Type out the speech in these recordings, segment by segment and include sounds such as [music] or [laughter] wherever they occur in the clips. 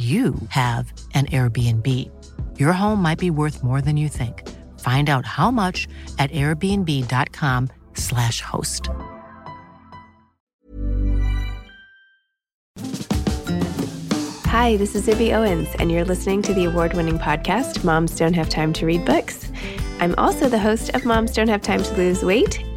you have an Airbnb. Your home might be worth more than you think. Find out how much at airbnb.com/slash host. Hi, this is Zibby Owens, and you're listening to the award winning podcast, Moms Don't Have Time to Read Books. I'm also the host of Moms Don't Have Time to Lose Weight,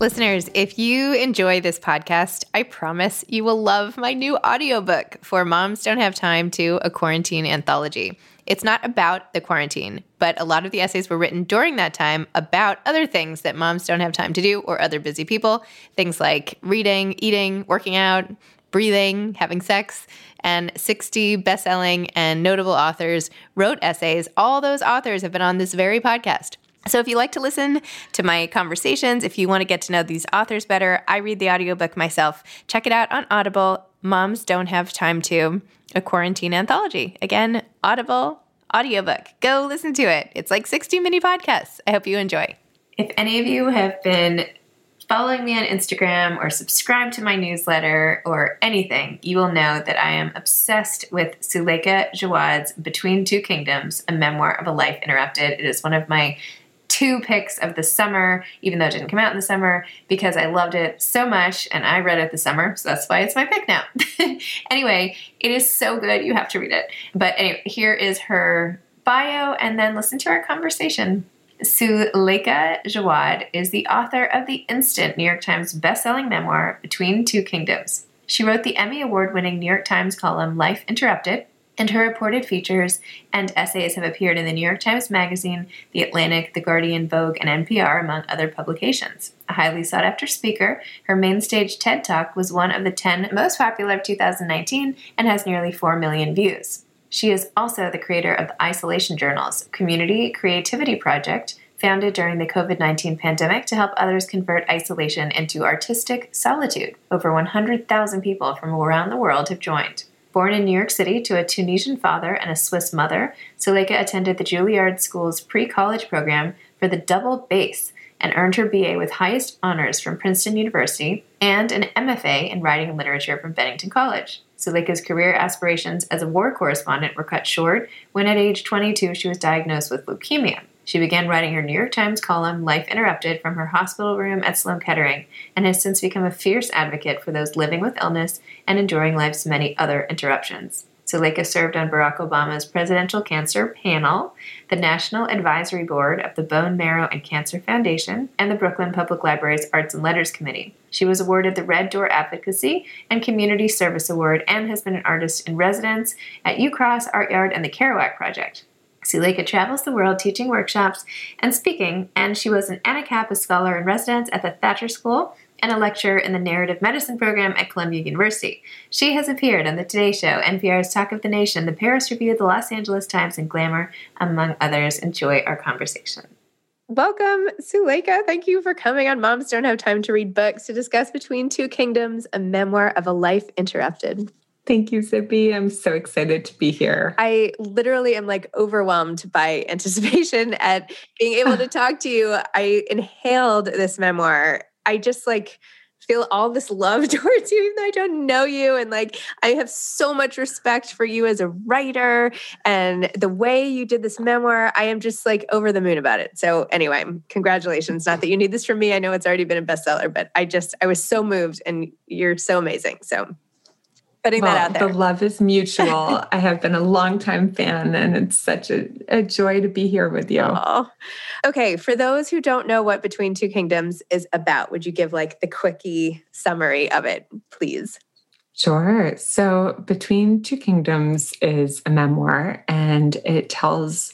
Listeners, if you enjoy this podcast, I promise you will love my new audiobook for Moms Don't Have Time to a Quarantine Anthology. It's not about the quarantine, but a lot of the essays were written during that time about other things that moms don't have time to do or other busy people. Things like reading, eating, working out, breathing, having sex. And 60 best selling and notable authors wrote essays. All those authors have been on this very podcast. So, if you like to listen to my conversations, if you want to get to know these authors better, I read the audiobook myself. Check it out on Audible. Moms Don't Have Time to, a quarantine anthology. Again, Audible audiobook. Go listen to it. It's like 60 mini podcasts. I hope you enjoy. If any of you have been following me on Instagram or subscribe to my newsletter or anything, you will know that I am obsessed with Suleika Jaouad's Between Two Kingdoms, a memoir of a life interrupted. It is one of my two picks of the summer, even though it didn't come out in the summer, because I loved it so much and I read it this summer, so that's why it's my pick now. [laughs] anyway, it is so good, you have to read it. But anyway, here is her bio and then listen to our conversation. Suleika Jaouad is the author of the instant New York Times bestselling memoir, Between Two Kingdoms. She wrote the Emmy Award winning New York Times column Life Interrupted, and her reported features and essays have appeared in the New York Times Magazine, The Atlantic, The Guardian, Vogue, and NPR, among other publications. A highly sought after speaker, her main stage TED Talk was one of the 10 most popular of 2019 and has nearly 4 million views. She is also the creator of the Isolation Journals, community creativity project founded during the COVID 19 pandemic to help others convert isolation into artistic solitude. Over 100,000 people from around the world have joined. Born in New York City to a Tunisian father and a Swiss mother, Suleika attended the Juilliard School's pre college program for the double bass and earned her BA with highest honors from Princeton University and an MFA in Writing and Literature from Bennington College. Suleika's career aspirations as a war correspondent were cut short when at age 22 she was diagnosed with leukemia. She began writing her New York Times column, Life Interrupted, from her hospital room at Sloan Kettering, and has since become a fierce advocate for those living with illness and enduring life's many other interruptions. Suleika served on Barack Obama's presidential cancer panel, the National Advisory Board of the Bone Marrow and Cancer Foundation, and the Brooklyn Public Library's Arts and Letters Committee. She was awarded the Red Door Advocacy and Community Service Award and has been an artist in residence at UCross Art Yard and the Kerouac Project. Suleika travels the world teaching workshops and speaking, and she was an Anacapa Scholar in Residence at the Thacher School and a lecturer in the Narrative Medicine program at Columbia University. She has appeared on The Today Show, NPR's Talk of the Nation, the Paris Review, the Los Angeles Times, and Glamour, among others. Enjoy our conversation. Welcome, Suleika. Thank you for coming on Moms Don't Have Time to Read Books to discuss Between Two Kingdoms, a memoir of a life interrupted. Thank you, Zibby. I'm so excited to be here. I literally am like overwhelmed by [laughs] anticipation at being able to [laughs] talk to you. I inhaled this memoir. I just like feel all this love [laughs] towards you, even though I don't know you. And like, I have so much respect for you as a writer and the way you did this memoir. I am just like over the moon about it. So, anyway, congratulations. Not that you need this from me. I know it's already been a bestseller, but I just, I was so moved and you're so amazing. So, putting well, that out there. The love is mutual. [laughs] I have been a longtime fan, and it's such a, a joy to be here with you. Aww. Okay, for those who don't know what Between Two Kingdoms is about, would you give like the quickie summary of it, please? Sure. So, Between Two Kingdoms is a memoir, and it tells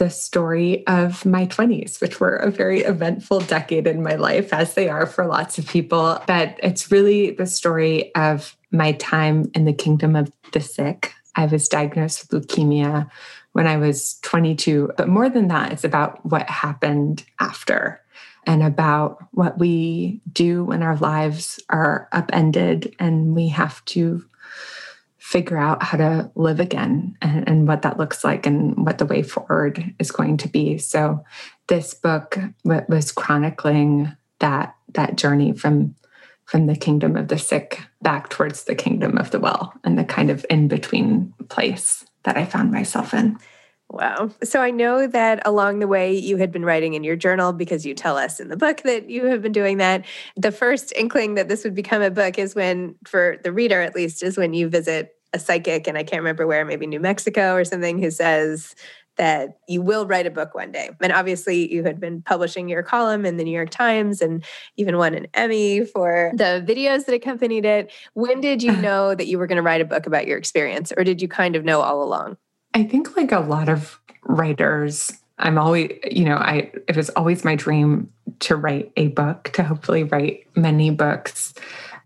the story of my 20s, which were a very eventful decade in my life, as they are for lots of people. But it's really the story of my time in the kingdom of the sick. I was diagnosed with leukemia when I was 22. But more than that, it's about what happened after and about what we do when our lives are upended and we have to figure out how to live again and, and, what that looks like and what the way forward is going to be. So this book was chronicling that that journey from from the kingdom of the sick back towards the kingdom of the well and the kind of in between place that I found myself in. Wow. So I know that along the way you had been writing in your journal because you tell us in the book that you have been doing that. The first inkling that this would become a book is when, for the reader at least, is when you visit a psychic, and I can't remember where, maybe New Mexico or something, who says, that you will write a book one day. And obviously, you had been publishing your column in the New York Times and even won an Emmy for the videos that accompanied it. When did you [sighs] know that you were going to write a book about your experience, or did you kind of know all along? I think, like a lot of writers, I'm always, you know, I it was always my dream to write a book, to hopefully write many books.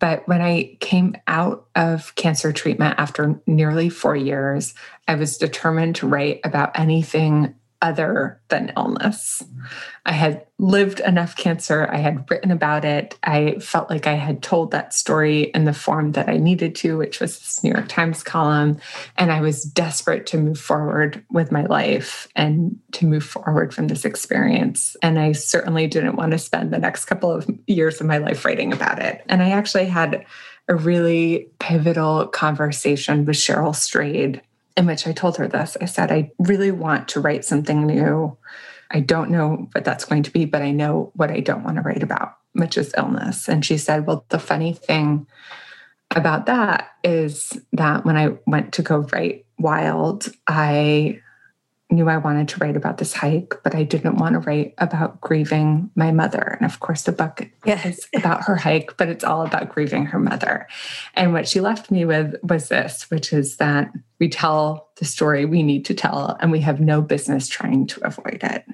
But when I came out of cancer treatment after nearly four years, I was determined to write about anything other than illness. I had lived enough cancer. I had written about it. I felt like I had told that story in the form that I needed to, which was this New York Times column. And I was desperate to move forward with my life and to move forward from this experience. And I certainly didn't want to spend the next couple of years of my life writing about it. And I actually had a really pivotal conversation with Cheryl Strayed in which I told her this. I said, I really want to write something new. I don't know what that's going to be, but I know what I don't want to write about, which is illness. And she said, Well, the funny thing about that is that when I went to go write Wild, I knew I wanted to write about this hike, but I didn't want to write about grieving my mother. And of course, the book yes. is about her hike, but it's all about grieving her mother. And what she left me with was this, which is that we tell the story we need to tell, and we have no business trying to avoid it.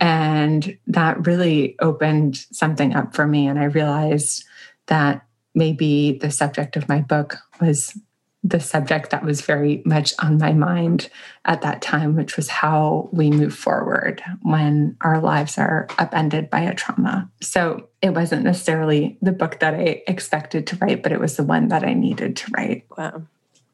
And that really opened something up for me. And I realized that maybe the subject of my book was the subject that was very much on my mind at that time, which was how we move forward when our lives are upended by a trauma. So it wasn't necessarily the book that I expected to write, but it was the one that I needed to write. Wow.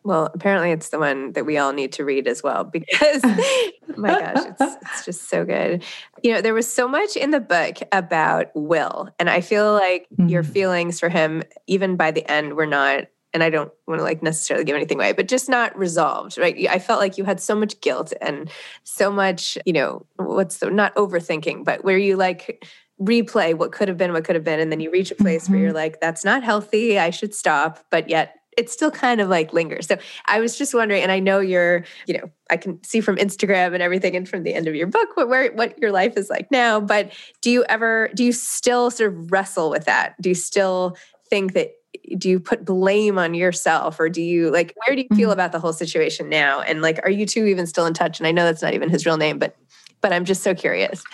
Well, apparently it's the one that we all need to read as well because [laughs] [laughs] my gosh, it's, it's just so good. You know, there was so much in the book about Will, and I feel like mm-hmm. your feelings for him, even by the end, were not and I don't want to like necessarily give anything away, but just not resolved, right? I felt like you had so much guilt and so much, you know, what's the not overthinking, but where you like replay what could have been, what could have been, and then you reach a place mm-hmm. where you're like, that's not healthy. I should stop. But yet it still kind of like lingers. So I was just wondering, and I know you're, you know, I can see from Instagram and everything and from the end of your book what where what your life is like now. But do you ever do you still sort of wrestle with that? Do you still think that do you put blame on yourself or do you like where do you feel mm-hmm. about the whole situation now? And like are you two even still in touch? And i know that's not even his real name but but i'm just so curious.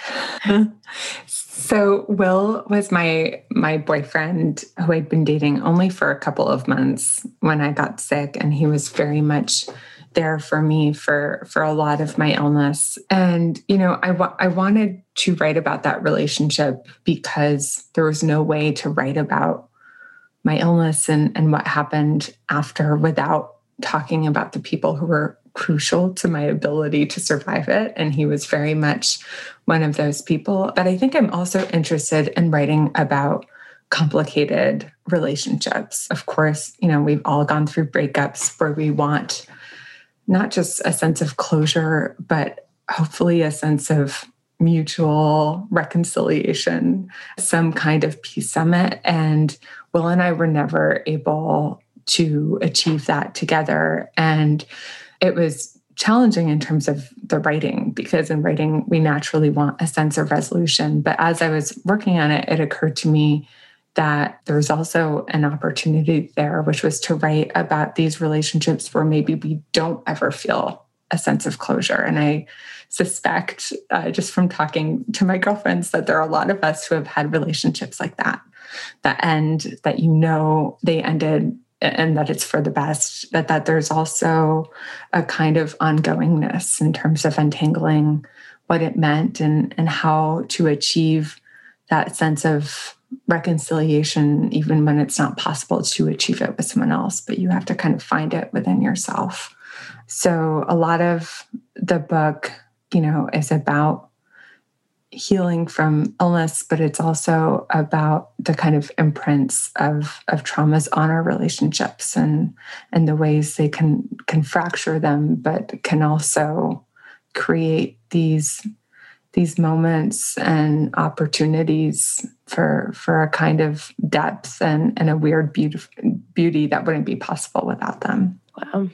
[laughs] So will was my my boyfriend who i'd been dating only for a couple of months when i got sick and he was very much there for me for for a lot of my illness. And you know I, wa- I wanted to write about that relationship because there was no way to write about my illness and, and what happened after without talking about the people who were crucial to my ability to survive it. And he was very much one of those people. But I think I'm also interested in writing about complicated relationships. Of course, you know, we've all gone through breakups where we want not just a sense of closure, but hopefully a sense of mutual reconciliation, some kind of peace summit. And Will and I were never able to achieve that together. And it was challenging in terms of the writing because in writing we naturally want a sense of resolution but as i was working on it it occurred to me that there was also an opportunity there which was to write about these relationships where maybe we don't ever feel a sense of closure and i suspect uh, just from talking to my girlfriends that there are a lot of us who have had relationships like that. That end that you know they ended and that it's for the best but that there's also a kind of ongoingness in terms of untangling what it meant and and how to achieve that sense of reconciliation even when it's not possible to achieve it with someone else but you have to kind of find it within yourself. So a lot of the book you know is about healing from illness, but it's also about the kind of imprints of, of traumas on our relationships and and the ways they can can fracture them, but can also create these these moments and opportunities for for a kind of depth and, and a weird beauty, beauty that wouldn't be possible without them. Wow.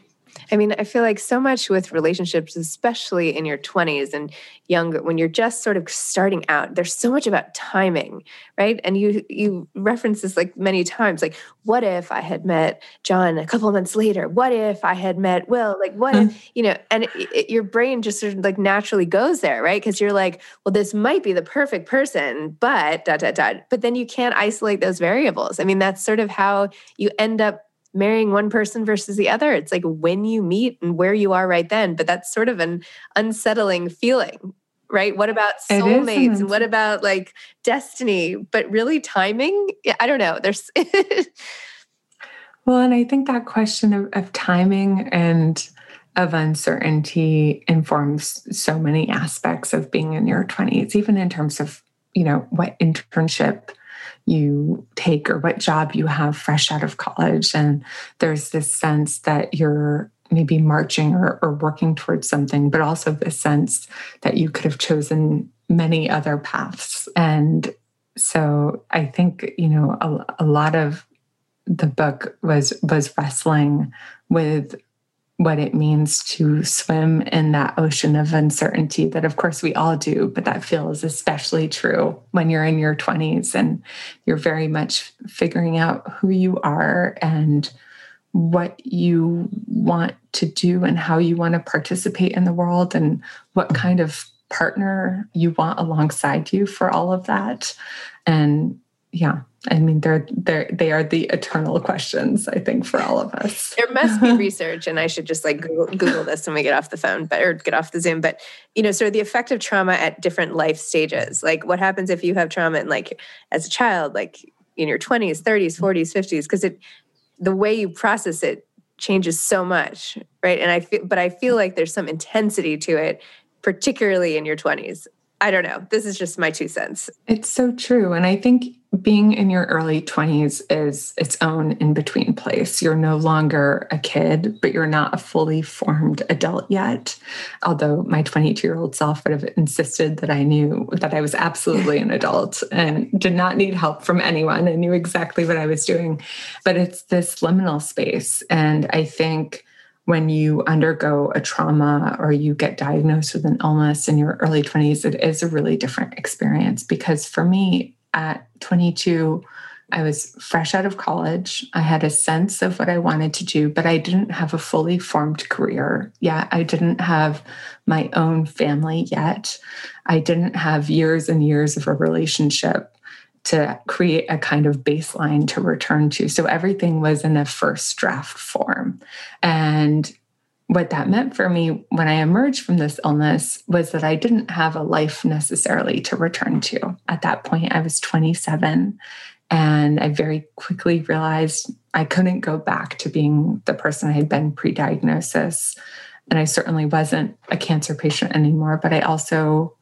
I mean, I feel like so much with relationships, especially in your 20s and younger, when you're just sort of starting out, there's so much about timing, right? And you you reference this like many times, like, what if I had met John a couple of months later? What if I had met Will? Like, what mm-hmm. if, you know, and it, it, your brain just sort of like naturally goes there, right? Because you're like, well, this might be the perfect person, but dot, dot, dot. But then you can't isolate those variables. I mean, that's sort of how you end up marrying one person versus the other. It's like when you meet and where you are right then. But that's sort of an unsettling feeling, right? What about soulmates and what about like destiny? But really, timing? Yeah, I don't know. There's. [laughs] well, and I think that question of, of timing and of uncertainty informs so many aspects of being in your 20s, even in terms of, you know, what internship you take or what job you have fresh out of college. And there's this sense that you're maybe marching or, or working towards something, but also the sense that you could have chosen many other paths. And so I think, you know, a, a lot of the book was was wrestling with what it means to swim in that ocean of uncertainty that of course we all do but that feels especially true when you're in your 20s and you're very much figuring out who you are and what you want to do and how you want to participate in the world and what kind of partner you want alongside you for all of that. And yeah I mean, they're they're they are the eternal questions. I think for all of us. [laughs] There must be research, and I should just like Google, Google this when we get off the phone, but or get off the Zoom. But you know, sort of the effect of trauma at different life stages. Like, what happens if you have trauma and like as a child, like in your twenties, thirties, forties, fifties? Because it, the way you process it changes so much, right? And I feel, but I feel like there's some intensity to it, particularly in your twenties I don't know. This is just my two cents. It's so true. And I think being in your early 20s is its own in between place. You're no longer a kid, but you're not a fully formed adult yet. Although my 22 year old self would have insisted that I knew that I was absolutely an adult and did not need help from anyone and knew exactly what I was doing. But it's this liminal space. And I think when you undergo a trauma or you get diagnosed with an illness in your early 20s, it is a really different experience. Because for me, at 22, I was fresh out of college. I had a sense of what I wanted to do, but I didn't have a fully formed career yet. I didn't have my own family yet. I didn't have years and years of a relationship to create a kind of baseline to return to. So everything was in a first draft form. And what that meant for me when I emerged from this illness was that I didn't have a life necessarily to return to. At that point, I was 27. And I very quickly realized I couldn't go back to being the person I had been pre diagnosis. And I certainly wasn't a cancer patient anymore, but I also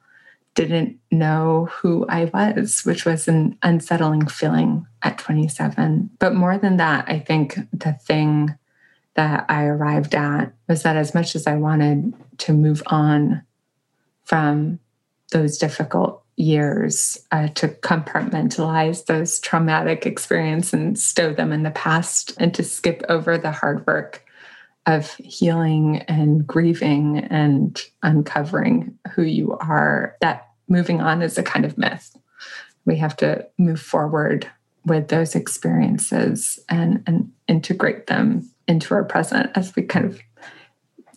didn't know who I was, which was an unsettling feeling at 27. But more than that, I think the thing that I arrived at was that as much as I wanted to move on from those difficult years, uh, to compartmentalize those traumatic experiences and stow them in the past, and to skip over the hard work of healing and grieving and uncovering who you are, that moving on is a kind of myth. We have to move forward with those experiences and, and integrate them into our present as we kind of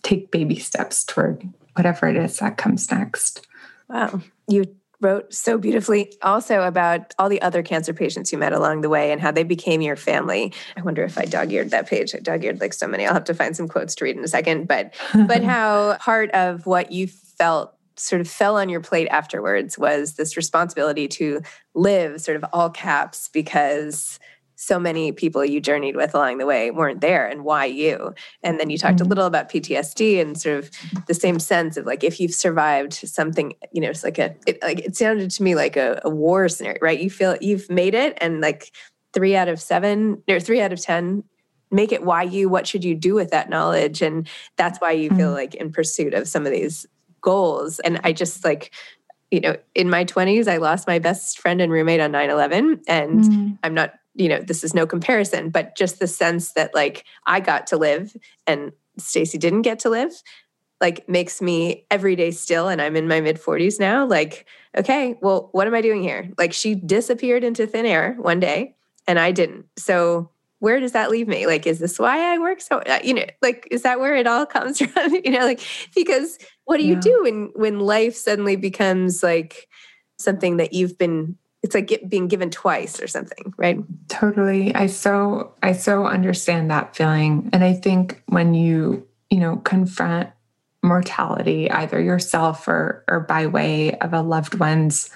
take baby steps toward whatever it is that comes next. Wow. You wrote so beautifully also about all the other cancer patients you met along the way and how they became your family. I wonder if I dog-eared that page. I dog-eared like so many. I'll have to find some quotes to read in a second. But [laughs] but how part of what you felt sort of fell on your plate afterwards was this responsibility to live sort of all caps because so many people you journeyed with along the way weren't there and why you and then you talked mm-hmm. a little about ptsd and sort of the same sense of like if you've survived something you know it's like a it, like it sounded to me like a, a war scenario right you feel you've made it and like three out of seven or three out of ten make it why you what should you do with that knowledge and that's why you feel mm-hmm. like in pursuit of some of these goals and i just like you know in my 20s i lost my best friend and roommate on 9-11 and mm. i'm not you know this is no comparison but just the sense that like i got to live and stacy didn't get to live like makes me every day still and i'm in my mid 40s now like okay well what am i doing here? Like she disappeared into thin air one day and i didn't. So where does that leave me? Like is this why i work so uh, you know like is that where it all [laughs] comes from? You know like because what do you do when when life suddenly becomes like something that you've been it's like being given twice or something right? Totally. I so i so understand that feeling. And i think when you you know confront mortality either yourself or or by way of a loved one's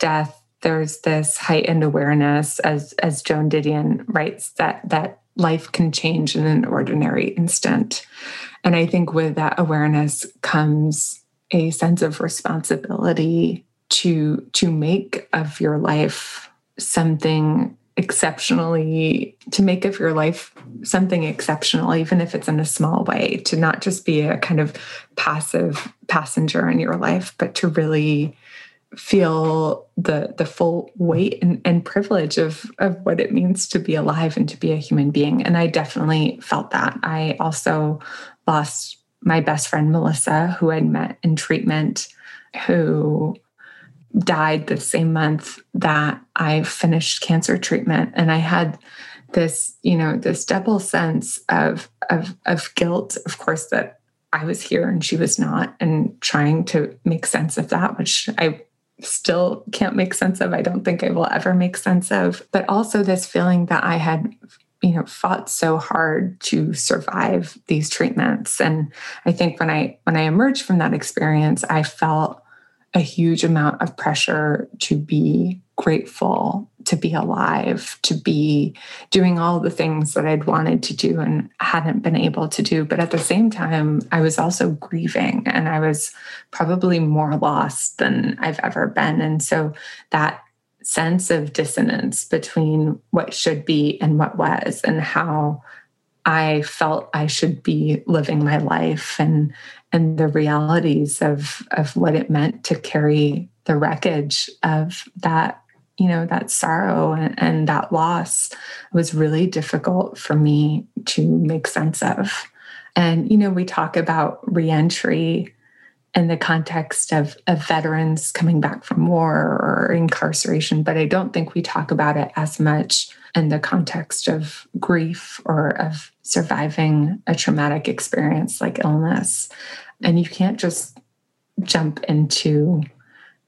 death there's this heightened awareness as as joan didion writes that that life can change in an ordinary instant. And i think with that awareness comes a sense of responsibility to to make of your life something exceptionally to make of your life something exceptional even if it's in a small way to not just be a kind of passive passenger in your life but to really feel the the full weight and, and privilege of of what it means to be alive and to be a human being. And i definitely felt that. I also lost my best friend melissa who i'd met in treatment who died the same month that I finished cancer treatment. And I had this, you know, this double sense of, of, of guilt, of course, that I was here and she was not, and trying to make sense of that, which I still can't make sense of. I don't think I will ever make sense of. But also this feeling that I had you know fought so hard to survive these treatments and i think when i when i emerged from that experience i felt a huge amount of pressure to be grateful to be alive, to be doing all the things that I'd wanted to do and hadn't been able to do. But at the same time, I was also grieving and I was probably more lost than I've ever been. And so that sense of dissonance between what should be and what was, and how I felt I should be living my life and and the realities of of what it meant to carry the wreckage of that you know that sorrow and, and that loss was really difficult for me to make sense of. And you know we talk about reentry in the context of, of veterans coming back from war or incarceration but i don't think we talk about it as much in the context of grief or of surviving a traumatic experience like illness. And you can't just jump into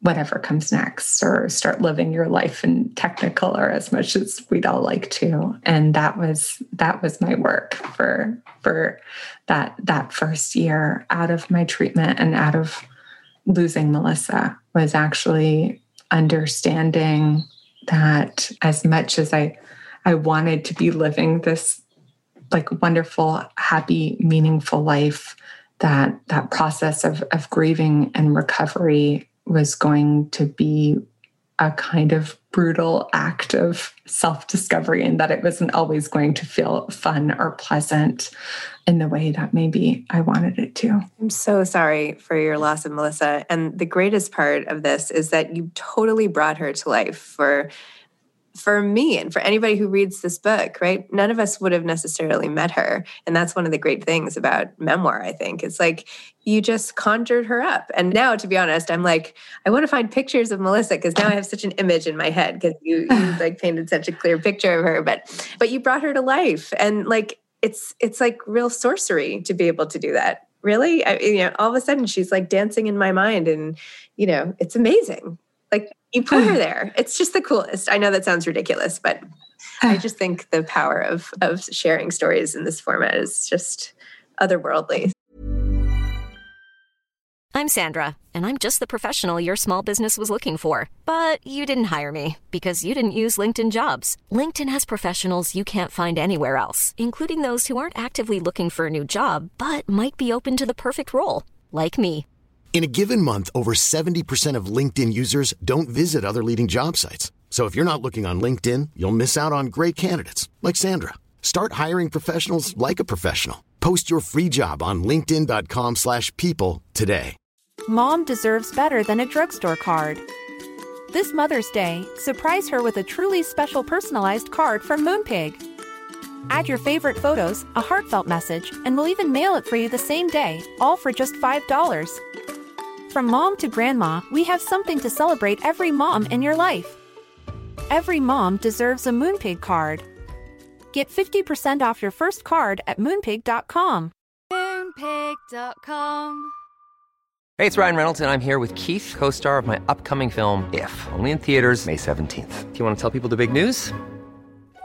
whatever comes next or start living your life in technicolor as much as we'd all like to. And that was that was my work for for that that first year out of my treatment and out of losing melissa was actually understanding that as much as i i wanted to be living this like wonderful happy meaningful life that that process of of grieving and recovery was going to be a kind of brutal act of self discovery and that it wasn't always going to feel fun or pleasant in the way that maybe I wanted it to. I'm so sorry for your loss of Melissa. And the greatest part of this is that you totally brought her to life for for me and for anybody who reads this book, right? None of us would have necessarily met her. And that's one of the great things about memoir, I think. It's like you just conjured her up. And now, to be honest, I'm like, I want to find pictures of Melissa because now I have such an image in my head because you, you [laughs] like painted such a clear picture of her. But but you brought her to life. And like it's it's like real sorcery to be able to do that. Really? I, you know, all of a sudden she's like dancing in my mind and you know, it's amazing. Like you put her there. It's just the coolest. I know that sounds ridiculous, but I [sighs] just think the power of of sharing stories in this format is just otherworldly. I'm Sandra, and I'm just the professional your small business was looking for. But you didn't hire me because you didn't use LinkedIn jobs. LinkedIn has professionals you can't find anywhere else, including those who aren't actively looking for a new job but might be open to the perfect role, like me. In a given month, over 70% of LinkedIn users don't visit other leading job sites. So if you're not looking on LinkedIn, you'll miss out on great candidates like Sandra. Start hiring professionals like a professional. Post your free job on linkedin.com/people today. Mom deserves better than a drugstore card. This Mother's Day, surprise her with a truly special personalized card from Moonpig. Add your favorite photos, a heartfelt message, and we'll even mail it for you the same day, all for just $5. From mom to grandma, we have something to celebrate every mom in your life. Every mom deserves a Moonpig card. Get 50% off your first card at moonpig.com. Moonpig.com. Hey, it's Ryan Reynolds, and I'm here with Keith, co star of my upcoming film, If, only in theaters, May 17th. Do you want to tell people the big news?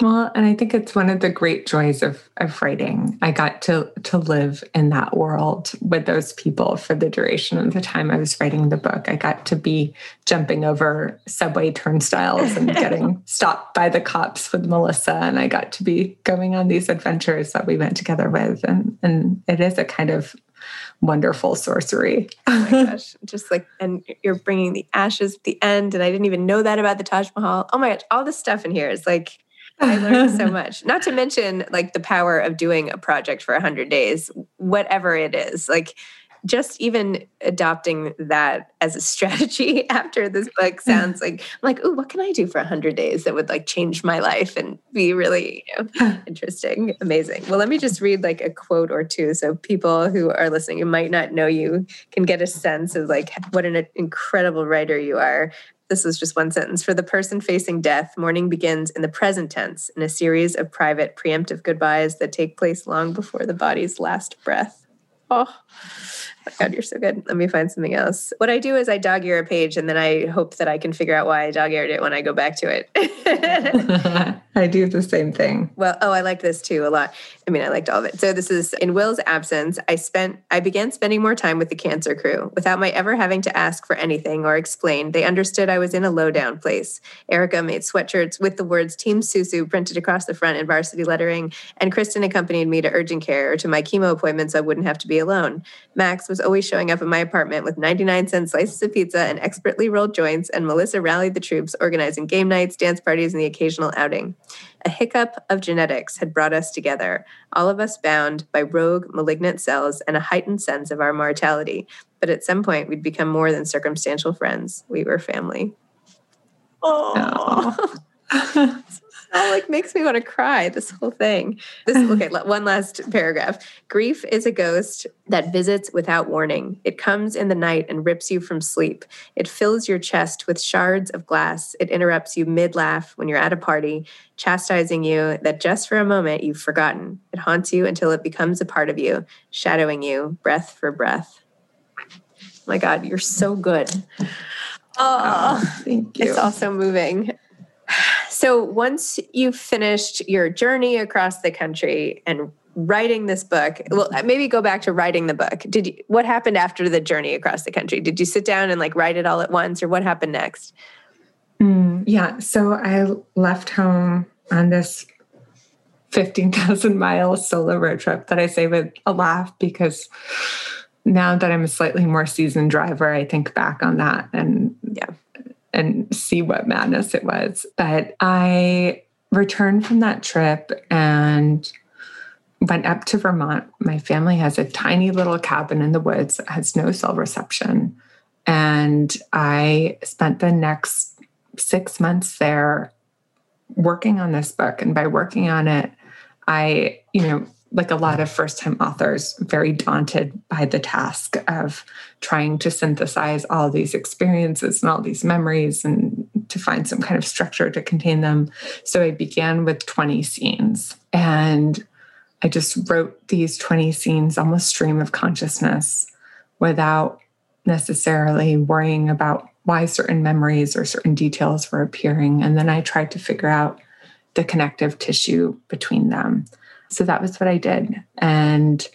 Well, and I think it's one of the great joys of of writing. I got to to live in that world with those people for the duration of the time I was writing the book. I got to be jumping over subway turnstiles and [laughs] getting stopped by the cops with Melissa, and I got to be going on these adventures that we went together with, and and it is a kind of wonderful sorcery. oh my gosh. Just like, and you're bringing the ashes at the end. And I didn't even know that about the Taj Mahal. Oh my gosh. All this stuff in here is like, I learned so [laughs] much. Not to mention like the power of doing a project for 100 days, whatever it is. Like just even adopting that as a [laughs] strategy after this book [laughs] sounds like I'm like, oh, what can I do for hundred days that would like change my life and be really you know, interesting, amazing. Well, let me just read like a quote or two so people who are listening who might not know you can get a sense of like what an incredible writer you are. This is just one sentence. For the person facing death, mourning begins in the present tense in a series of private preemptive goodbyes that take place long before the body's last breath. Oh, Oh my God, you're so good. Let me find something else. What I do is I dog ear a page and then I hope that I can figure out why I dog eared it when I go back to it. [laughs] [laughs] I do the same thing. Well, oh, I like this too a lot. I mean, I liked all of it. So this is in Will's absence, I spent I began spending more time with the cancer crew without my ever having to ask for anything or explain. They understood I was in a low down place. Erica made sweatshirts with the words Team Susu printed across the front in varsity lettering, and Kristen accompanied me to urgent care or to my chemo appointments so I wouldn't have to be alone. Max was always showing up at my apartment with 99 cent slices of pizza and expertly rolled joints, and Melissa rallied the troops, organizing game nights, dance parties, and the occasional outing. A hiccup of genetics had brought us together, all of us bound by rogue malignant cells and a heightened sense of our mortality. But at some point, we'd become more than circumstantial friends. We were family. Oh. [laughs] oh, like makes me want to cry. This whole thing. This [laughs] okay. One last paragraph. Grief is a ghost that visits without warning. It comes in the night and rips you from sleep. It fills your chest with shards of glass. It interrupts you mid laugh when you're at a party, chastising you that just for a moment you've forgotten. It haunts you until it becomes a part of you, shadowing you breath for breath. my God, you're so good. Oh, oh, thank you. It's also moving. So once you finished your journey across the country and writing this book, well, maybe go back to writing the book. Did you, what happened after the journey across the country? Did you sit down and like write it all at once, or what happened next? Mm, yeah, so I left home on this 15,000 mile solo road trip that I say with a laugh because now that I'm a slightly more seasoned driver, I think back on that and yeah and see what madness it was. But I returned from that trip and went up to Vermont. My family has a tiny little cabin in the woods that has no cell reception. And I spent the next six months there working on this book. And by working on it, I, you know, like a lot of first time authors, very daunted by the task of trying to synthesize all these experiences and all these memories and to find some kind of structure to contain them. So I began with 20 scenes and I just wrote these 20 scenes almost stream of consciousness without necessarily worrying about why certain memories or certain details were appearing. And then I tried to figure out the connective tissue between them. So that was what I did. And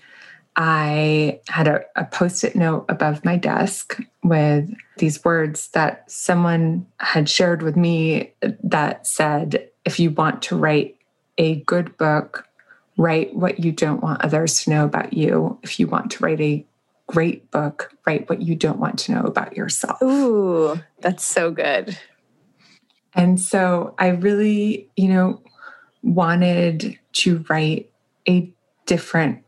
I had a, a post it note above my desk with these words that someone had shared with me that said, if you want to write a good book, write what you don't want others to know about you. If you want to write a great book, write what you don't want to know about yourself. Ooh, that's so good. And so I really, you know, wanted to write a different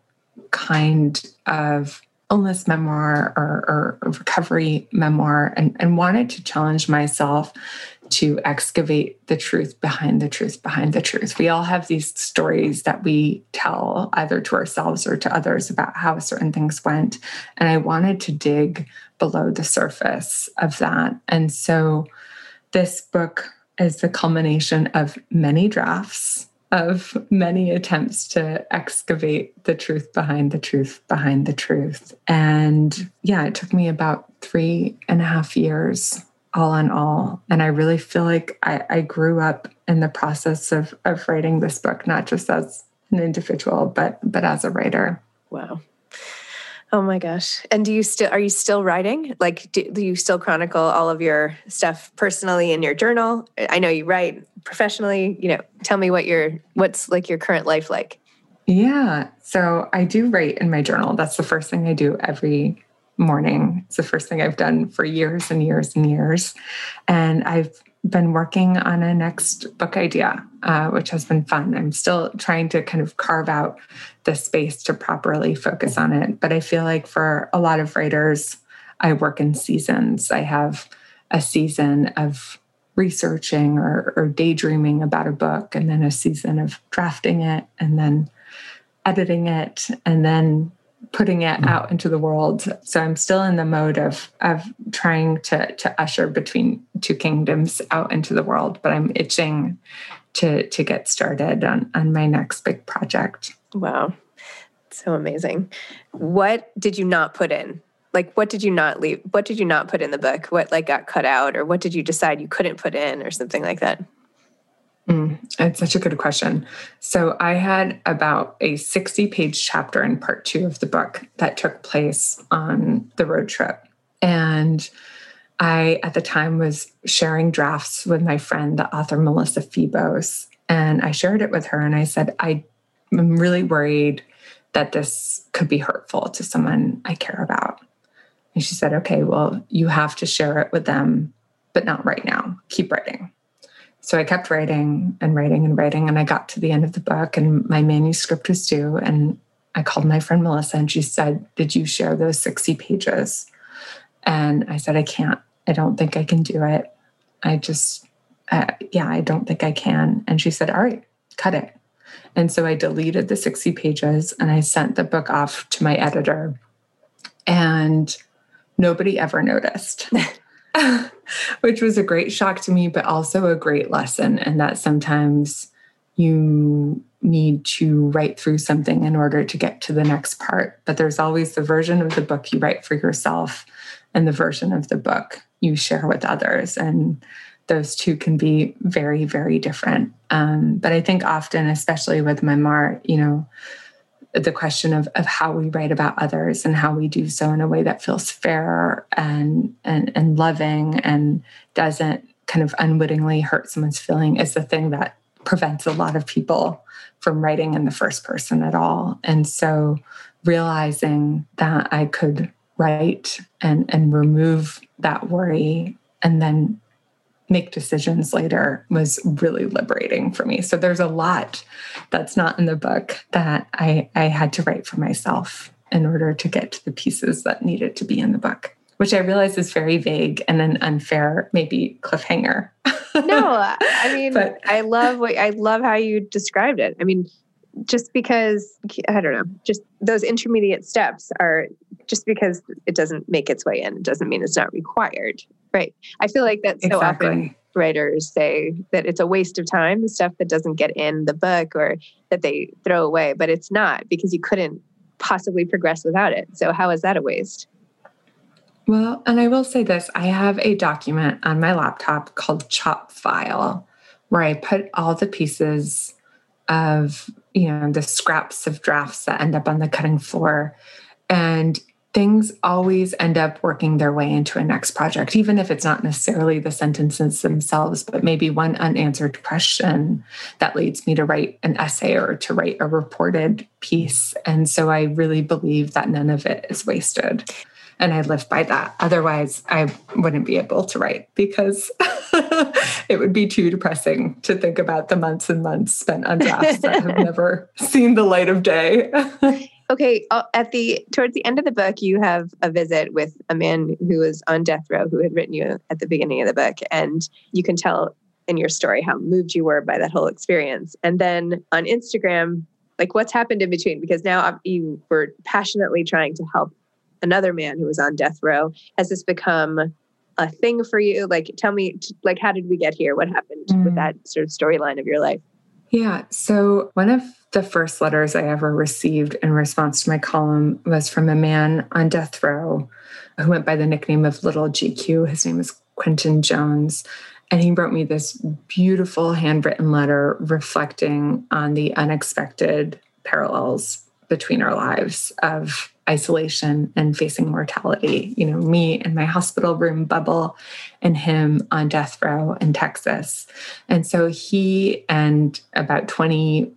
kind of illness memoir or, or recovery memoir and, and wanted to challenge myself to excavate the truth behind the truth behind the truth. We all have these stories that we tell either to ourselves or to others about how certain things went. And I wanted to dig below the surface of that. And so this book is the culmination of many drafts of many attempts to excavate the truth behind the truth behind the truth. And yeah, it took me about three and a half years all in all. And I really feel like I, I grew up in the process of, of writing this book, not just as an individual, but but as a writer. Wow. Oh my gosh. And do you still are you still writing? Like do, do, you still chronicle all of your stuff personally in your journal? I know you write professionally, you know, tell me what your what's like your current life like. Yeah. So I do write in my journal. That's the first thing I do every morning. It's the first thing I've done for years and years and years. And I've been working on a next book idea, uh, which has been fun. I'm still trying to kind of carve out the space to properly focus on it. But I feel like for a lot of writers, I work in seasons. I have a season of researching or, or daydreaming about a book, and then a season of drafting it, and then editing it, and then putting it hmm. out into the world. So I'm still in the mode of of trying to to usher between two kingdoms out into the world, but I'm itching to to get started on on my next big project. Wow. So amazing. What did you not put in? Like what did you not leave? What did you not put in the book? What like got cut out or what did you decide you couldn't put in or something like that? Mm, it's such a good question. So I had about a 60 page chapter in part two of the book that took place on the road trip. And I, at the time, was sharing drafts with my friend, the author Melissa Febos. And I shared it with her and I said, I am really worried that this could be hurtful to someone I care about. And she said, Okay, well, you have to share it with them, but not right now. Keep writing. So I kept writing and writing and writing. And I got to the end of the book and my manuscript was due. And I called my friend Melissa and she said, Did you share those 60 pages? And I said, I can't. I don't think I can do it. I just, uh, yeah, I don't think I can. And she said, All right, cut it. And so I deleted the 60 pages and I sent the book off to my editor. And nobody ever noticed. [laughs] [laughs] which was a great shock to me, but also a great lesson. And that sometimes you need to write through something in order to get to the next part. But there's always the version of the book you write for yourself and the version of the book you share with others. And those two can be very, very different. Um, but I think often, especially with memoir, you know, the question of, of how we write about others and how we do so in a way that feels fair and, and, and loving and doesn't kind of unwittingly hurt someone's feeling is the thing that prevents a lot of people from writing in the first person at all. And so realizing that I could write and, and remove that worry and then make decisions later was really liberating for me. So there's a lot that's not in the book that I, I had to write for myself in order to get to the pieces that needed to be in the book, which I realize is very vague and an unfair, maybe cliffhanger. no, [laughs] I mean, but, I love what I love how you described it. I mean, just because I don't know, just those intermediate steps are just because it doesn't make its way in, it doesn't mean it's not required. Right. I feel like that so exactly. often writers say that it's a waste of time, the stuff that doesn't get in the book or that they throw away, but it's not because you couldn't possibly progress without it. So, how is that a waste? Well, and I will say this I have a document on my laptop called Chop File where I put all the pieces of, you know, the scraps of drafts that end up on the cutting floor. And things always end up working their way into a next project, even if it's not necessarily the sentences themselves, but maybe one unanswered question that leads me to write an essay or to write a reported piece. And so I really believe that none of it is wasted. And I live by that. Otherwise, I wouldn't be able to write because [laughs] it would be too depressing to think about the months and months spent on drafts that have [laughs] never seen the light of day. [laughs] Okay, uh, at the towards the end of the book, you have a visit with a man who was on death row who had written you at the beginning of the book, and you can tell in your story how moved you were by that whole experience. And then on Instagram, like what's happened in between? Because now you were passionately trying to help another man who was on death row. Has this become a thing for you? Like, tell me, like, how did we get here? What happened mm. with that sort of storyline of your life? Yeah. So, one of the first letters I ever received in response to my column was from a man on death row who went by the nickname of Little GQ. His name is Quintin Jones. And he wrote me this beautiful handwritten letter reflecting on the unexpected parallels between our lives of isolation and facing mortality. You know, me in my hospital room bubble and him on death row in Texas. And so he and about 20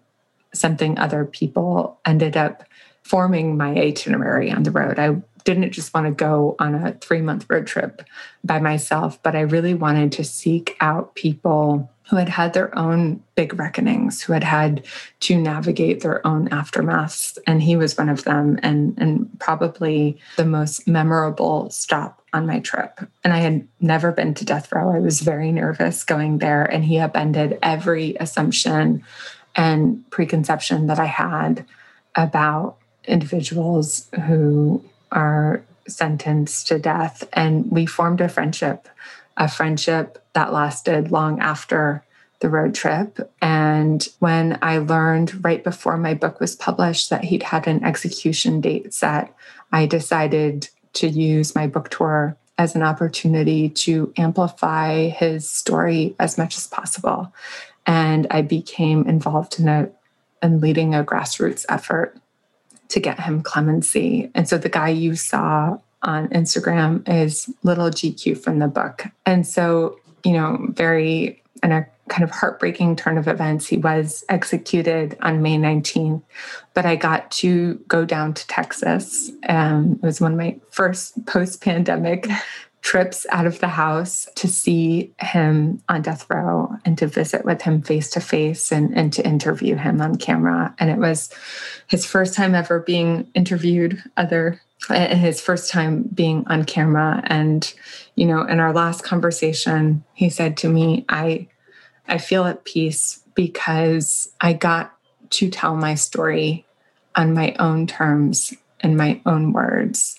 something other people ended up forming my itinerary on the road. I didn't just want to go on a three month road trip by myself, but I really wanted to seek out people who had had their own big reckonings, who had had to navigate their own aftermaths. And he was one of them, and, and probably the most memorable stop on my trip. And I had never been to death row. I was very nervous going there, and he upended every assumption and preconception that I had about individuals who are sentenced to death. And we formed a friendship, a friendship that lasted long after the road trip. And when I learned right before my book was published that he'd had an execution date set, I decided to use my book tour as an opportunity to amplify his story as much as possible. And I became involved in a in leading a grassroots effort to get him clemency. And so the guy you saw on Instagram is little GQ from the book. And so, you know, very in a kind of heartbreaking turn of events, he was executed on May 19th. But I got to go down to Texas. Um, it was one of my first post pandemic [laughs] trips out of the house to see him on death row and to visit with him face to face and, and to interview him on camera. And it was his first time ever being interviewed, other his first time being on camera. And, you know, in our last conversation, he said to me, I I feel at peace because I got to tell my story on my own terms and my own words.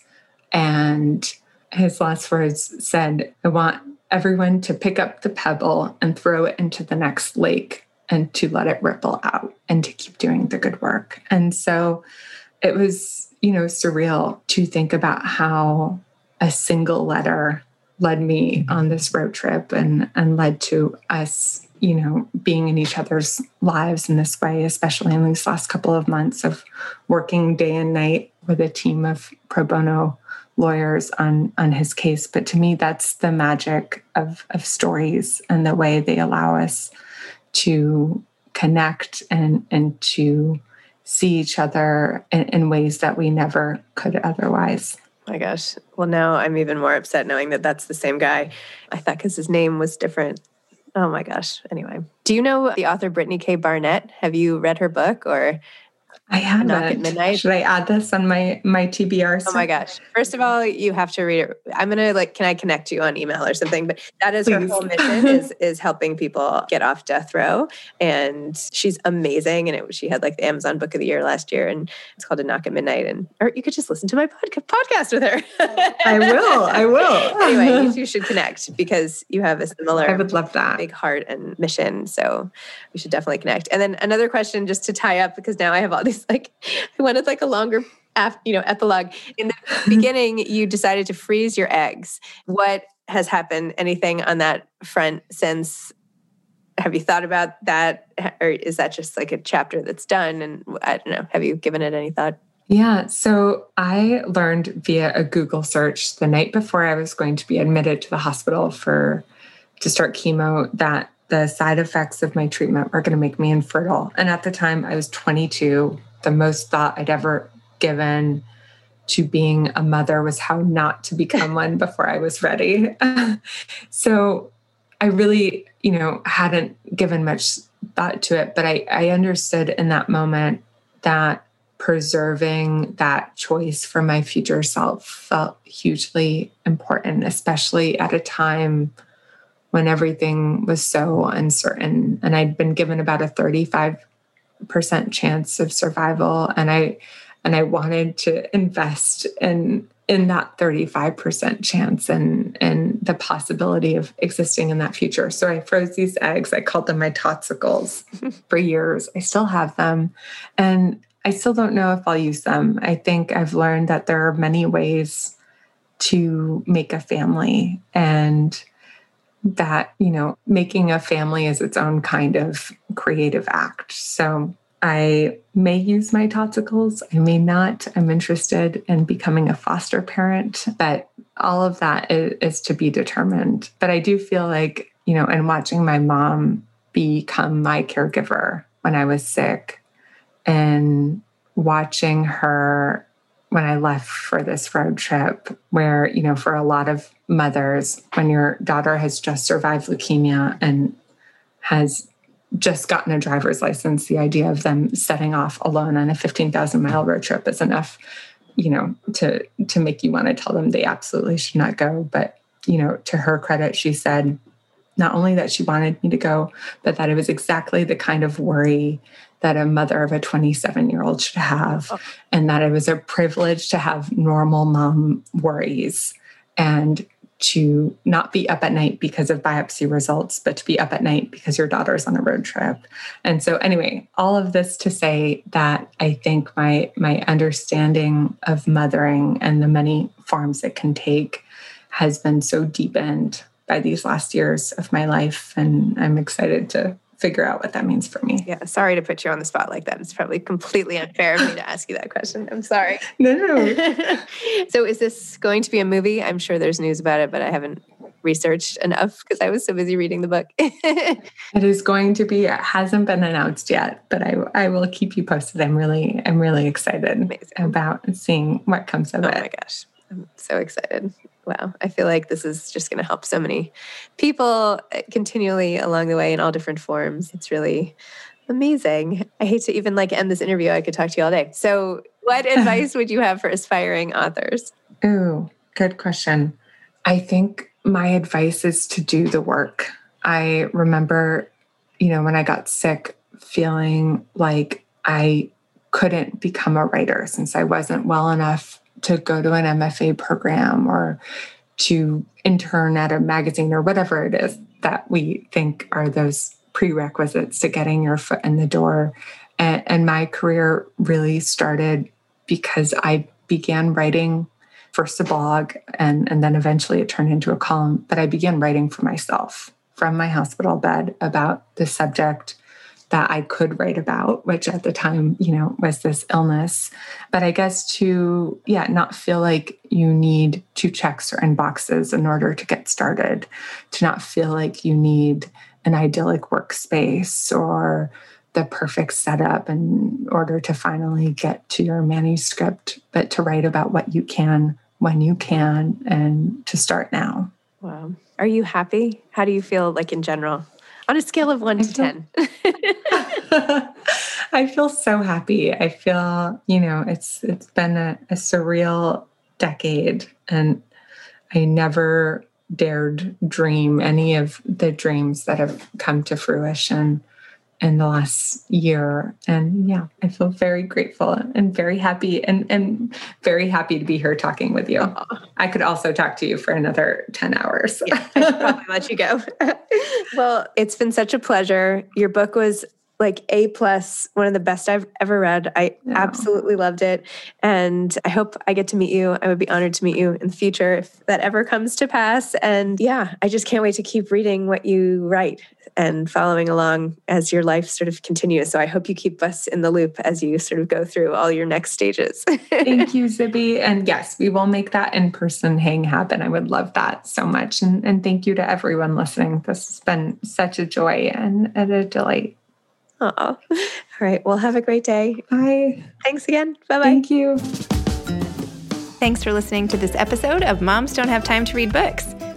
And his last words said, I want everyone to pick up the pebble and throw it into the next lake and to let it ripple out and to keep doing the good work. And so it was, you know, surreal to think about how a single letter led me on this road trip and and led to us you know being in each other's lives in this way especially in these last couple of months of working day and night with a team of pro bono lawyers on on his case. But to me that's the magic of of stories and the way they allow us to connect and and to see each other in, in ways that we never could otherwise. My gosh. Well now i'm even more upset knowing that that's the same guy. I thought because his name was different. Oh my gosh. Anyway. Do you know the author brittany k. Barnett? Have you read her book or I haven't. Knock at midnight. Should I add this on my my TBR? Oh my gosh! First of all, you have to read it. I'm gonna like, can I connect you on email or something? But that is Please. her whole mission is [laughs] is helping people get off death row, and she's amazing. And it, she had like the Amazon Book of the Year last year, and it's called A Knock at Midnight. And or you could just listen to my podcast with her. I will. I will. [laughs] anyway, you two should [laughs] connect because you have a similar. I would love that big heart and mission. So we should definitely connect. And then another question, just to tie up, because now I have all these like [laughs] I wanted like a longer you know epilogue in the [laughs] beginning you decided to freeze your eggs. What has happened? Anything on that front since? Have you thought about that? Or is that just like a chapter that's done and i don't know have you given it any thought? Yeah so i learned via a google search the night before i was going to be admitted to the hospital for to start chemo that the side effects of my treatment were going to make me infertile and at the time i was 22 the most thought I'd ever given to being a mother was how not to become one [laughs] before I was ready. [laughs] so I really, you know, hadn't given much thought to it, but I, I understood in that moment that preserving that choice for my future self felt hugely important, especially at a time when everything was so uncertain. And I'd been given about a 35 percent chance of survival and i and i wanted to invest in in that 35% chance and and the possibility of existing in that future. So i froze these eggs. I called them my totsicles [laughs] for years. I still have them and i still don't know if i'll use them. I think i've learned that there are many ways to make a family and that, you know, making a family is its own kind of creative act. So I may use my totsicles, I may not. I'm interested in becoming a foster parent, but all of that is, is to be determined. But I do feel like, you know, and watching my mom become my caregiver when I was sick and watching her when I left for this road trip, where, you know, for a lot of mothers, when your daughter has just survived leukemia and has just gotten a driver's license, the idea of them setting off alone on a 15,000 mile road trip is enough, you know, to to make you want to tell them they absolutely should not go. But, you know, to her credit, she said not only that she wanted me to go, but that it was exactly the kind of worry that a mother of a 27 year old should have, oh. and that it was a privilege to have normal mom worries and to not be up at night because of biopsy results, but to be up at night because your daughter's on a road trip. And so anyway, all of this to say that I think my my understanding of mothering and the many forms it can take has been so deepened by these last years of my life. And I'm excited to figure out what that means for me. Yeah, sorry to put you on the spot like that. It's probably completely unfair of me to ask you that question. I'm sorry. [laughs] No, no. [laughs] so, is this going to be a movie? I'm sure there's news about it, but I haven't researched enough because I was so busy reading the book. [laughs] it is going to be. It hasn't been announced yet, but I I will keep you posted. I'm really I'm really excited Amazing. about seeing what comes of oh it. Oh my gosh, I'm so excited wow, I feel like this is just going to help so many people uh, continually along the way in all different forms. It's really amazing. I hate to even like end this interview. I could talk to you all day. So, what [laughs] advice would you have for aspiring authors? Oh, good question. I think my advice is to do the work. I remember, you know, when I got sick, feeling like I couldn't become a writer since I wasn't well enough to go to an MFA program or to intern at a magazine or whatever it is that we think are those prerequisites to getting your foot in the door. And, and my career really started because I began writing first a blog and, and then eventually it turned into a column. But I began writing for myself from my hospital bed about the subject that I could write about, which at the time, you know, was this illness. But I guess to, yeah, not feel like you need to check certain boxes in order to get started, to not feel like you need an idyllic workspace or the perfect setup in order to finally get to your manuscript, but to write about what you can when you can and to start now. Wow. Are you happy? How do you feel like in general? On a scale of one to 10? [laughs] I feel so happy. I feel, you know, it's it's been a, a surreal decade and I never dared dream any of the dreams that have come to fruition in the last year. And yeah, I feel very grateful and very happy and, and very happy to be here talking with you. I could also talk to you for another 10 hours. yeah, I should probably let you go. [laughs] well, it's been such a pleasure. Your book was like A plus, one of the best I've ever read. I yeah. absolutely loved it. And I hope I get to meet you. I would be honored to meet you in the future if that ever comes to pass. And yeah, I just can't wait to keep reading what you write and following along as your life sort of continues. So I hope you keep us in the loop as you sort of go through all your next stages. Thank you, [laughs] Zibby. And yes, we will make that in person hang happen. I would love that so much. And, and thank you to everyone listening. This has been such a joy and, and a delight. Oh, all right. Well, have a great day. Bye. Thanks again. Bye bye. Thank you. Thanks for listening to this episode of Moms Don't Have Time to Read Books.